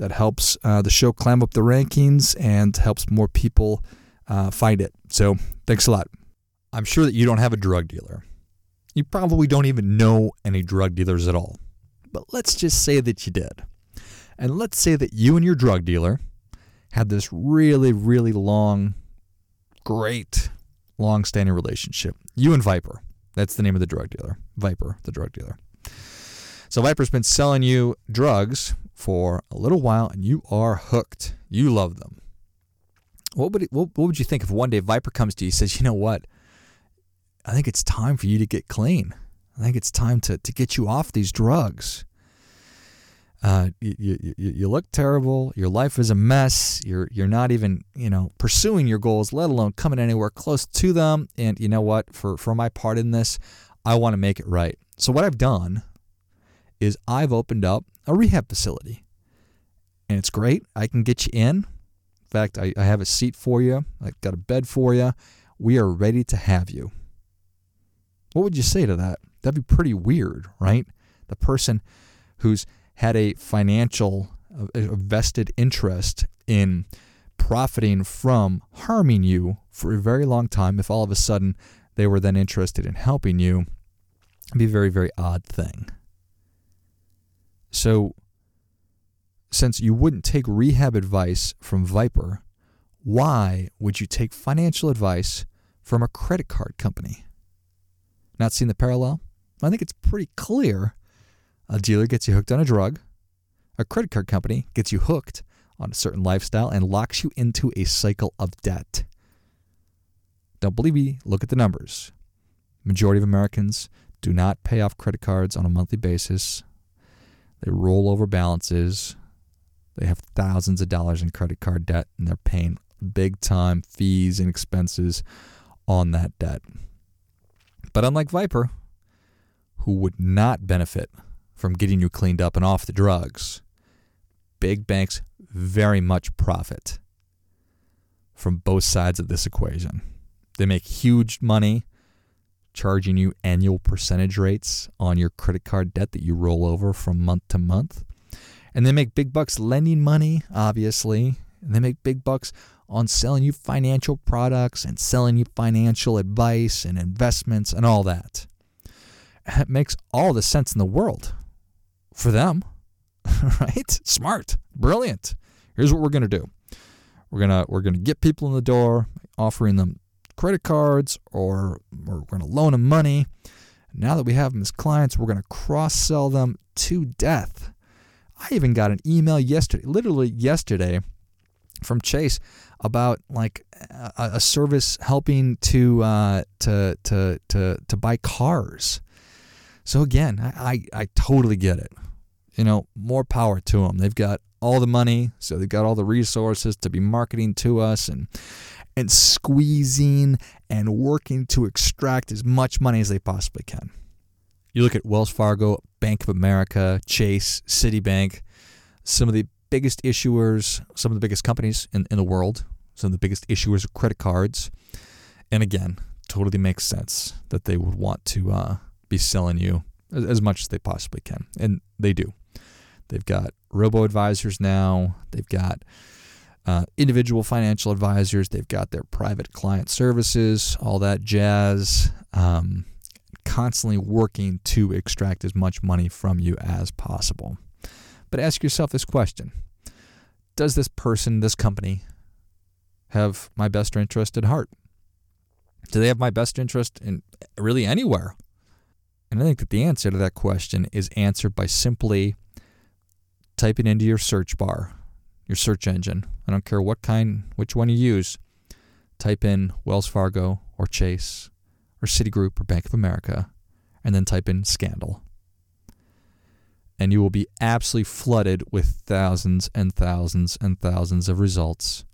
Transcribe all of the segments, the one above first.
That helps uh, the show climb up the rankings and helps more people uh, find it. So thanks a lot. I'm sure that you don't have a drug dealer. You probably don't even know any drug dealers at all. But let's just say that you did. And let's say that you and your drug dealer had this really, really long, great, long standing relationship. You and Viper. That's the name of the drug dealer. Viper, the drug dealer. So Viper's been selling you drugs for a little while and you are hooked. You love them. What would, it, what, what would you think if one day Viper comes to you and says, you know what? I think it's time for you to get clean. I think it's time to, to get you off these drugs. Uh, you, you, you look terrible. Your life is a mess. You're you're not even you know pursuing your goals, let alone coming anywhere close to them. And you know what? For for my part in this, I want to make it right. So what I've done is I've opened up a rehab facility, and it's great. I can get you in. In fact, I, I have a seat for you. I've got a bed for you. We are ready to have you. What would you say to that? That'd be pretty weird, right? The person who's had a financial a vested interest in profiting from harming you for a very long time if all of a sudden they were then interested in helping you be a very very odd thing so since you wouldn't take rehab advice from viper why would you take financial advice from a credit card company not seeing the parallel i think it's pretty clear a dealer gets you hooked on a drug. A credit card company gets you hooked on a certain lifestyle and locks you into a cycle of debt. Don't believe me? Look at the numbers. Majority of Americans do not pay off credit cards on a monthly basis. They roll over balances. They have thousands of dollars in credit card debt and they're paying big time fees and expenses on that debt. But unlike Viper, who would not benefit from getting you cleaned up and off the drugs. Big banks very much profit from both sides of this equation. They make huge money charging you annual percentage rates on your credit card debt that you roll over from month to month. And they make big bucks lending money, obviously. And they make big bucks on selling you financial products and selling you financial advice and investments and all that. It makes all the sense in the world for them, right? Smart, brilliant. Here's what we're going to do. We're going to we're going to get people in the door, offering them credit cards or we're going to loan them money. Now that we have them as clients, we're going to cross sell them to death. I even got an email yesterday, literally yesterday, from Chase about like a, a service helping to uh, to to to to buy cars. So again, I, I, I totally get it. You know, more power to them. They've got all the money, so they've got all the resources to be marketing to us and and squeezing and working to extract as much money as they possibly can. You look at Wells Fargo, Bank of America, Chase, Citibank, some of the biggest issuers, some of the biggest companies in, in the world, some of the biggest issuers of credit cards. And again, totally makes sense that they would want to uh, be selling you as much as they possibly can. And they do. They've got robo advisors now. They've got uh, individual financial advisors. They've got their private client services, all that jazz. Um, constantly working to extract as much money from you as possible. But ask yourself this question Does this person, this company, have my best interest at heart? Do they have my best interest in really anywhere? And I think that the answer to that question is answered by simply typing into your search bar, your search engine. I don't care what kind, which one you use. Type in Wells Fargo or Chase or Citigroup or Bank of America, and then type in scandal. and you will be absolutely flooded with thousands and thousands and thousands of results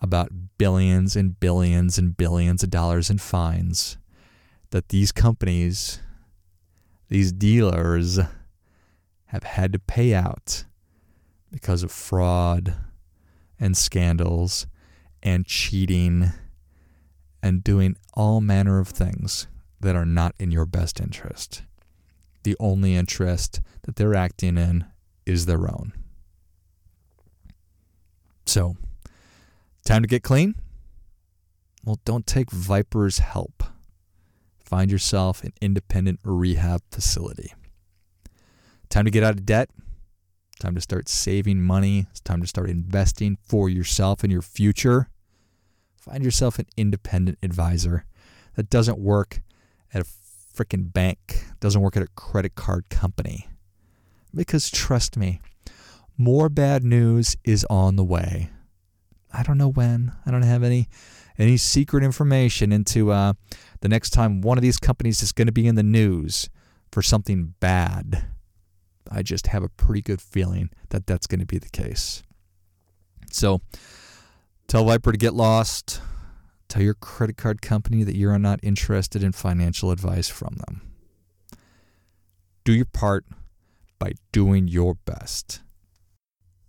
about billions and billions and billions of dollars in fines that these companies, these dealers, have had to pay out because of fraud and scandals and cheating and doing all manner of things that are not in your best interest. The only interest that they're acting in is their own. So, time to get clean? Well, don't take Viper's help. Find yourself an independent rehab facility. Time to get out of debt? Time to start saving money. It's time to start investing for yourself and your future. Find yourself an independent advisor that doesn't work at a freaking bank, doesn't work at a credit card company. Because trust me, more bad news is on the way. I don't know when. I don't have any any secret information into uh, the next time one of these companies is going to be in the news for something bad. I just have a pretty good feeling that that's going to be the case. So tell Viper to get lost. Tell your credit card company that you're not interested in financial advice from them. Do your part by doing your best.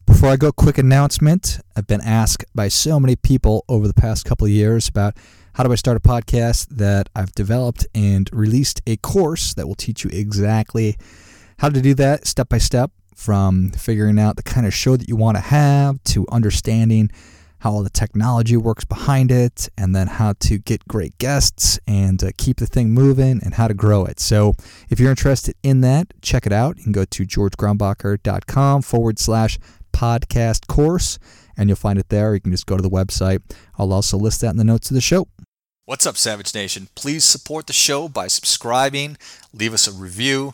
Before I go, quick announcement. I've been asked by so many people over the past couple of years about how do I start a podcast that I've developed and released a course that will teach you exactly how to do that step by step from figuring out the kind of show that you want to have to understanding how all the technology works behind it, and then how to get great guests and uh, keep the thing moving and how to grow it. So if you're interested in that, check it out. You can go to georgegrumbacher.com forward slash podcast course, and you'll find it there. You can just go to the website. I'll also list that in the notes of the show. What's up, Savage Nation? Please support the show by subscribing, leave us a review,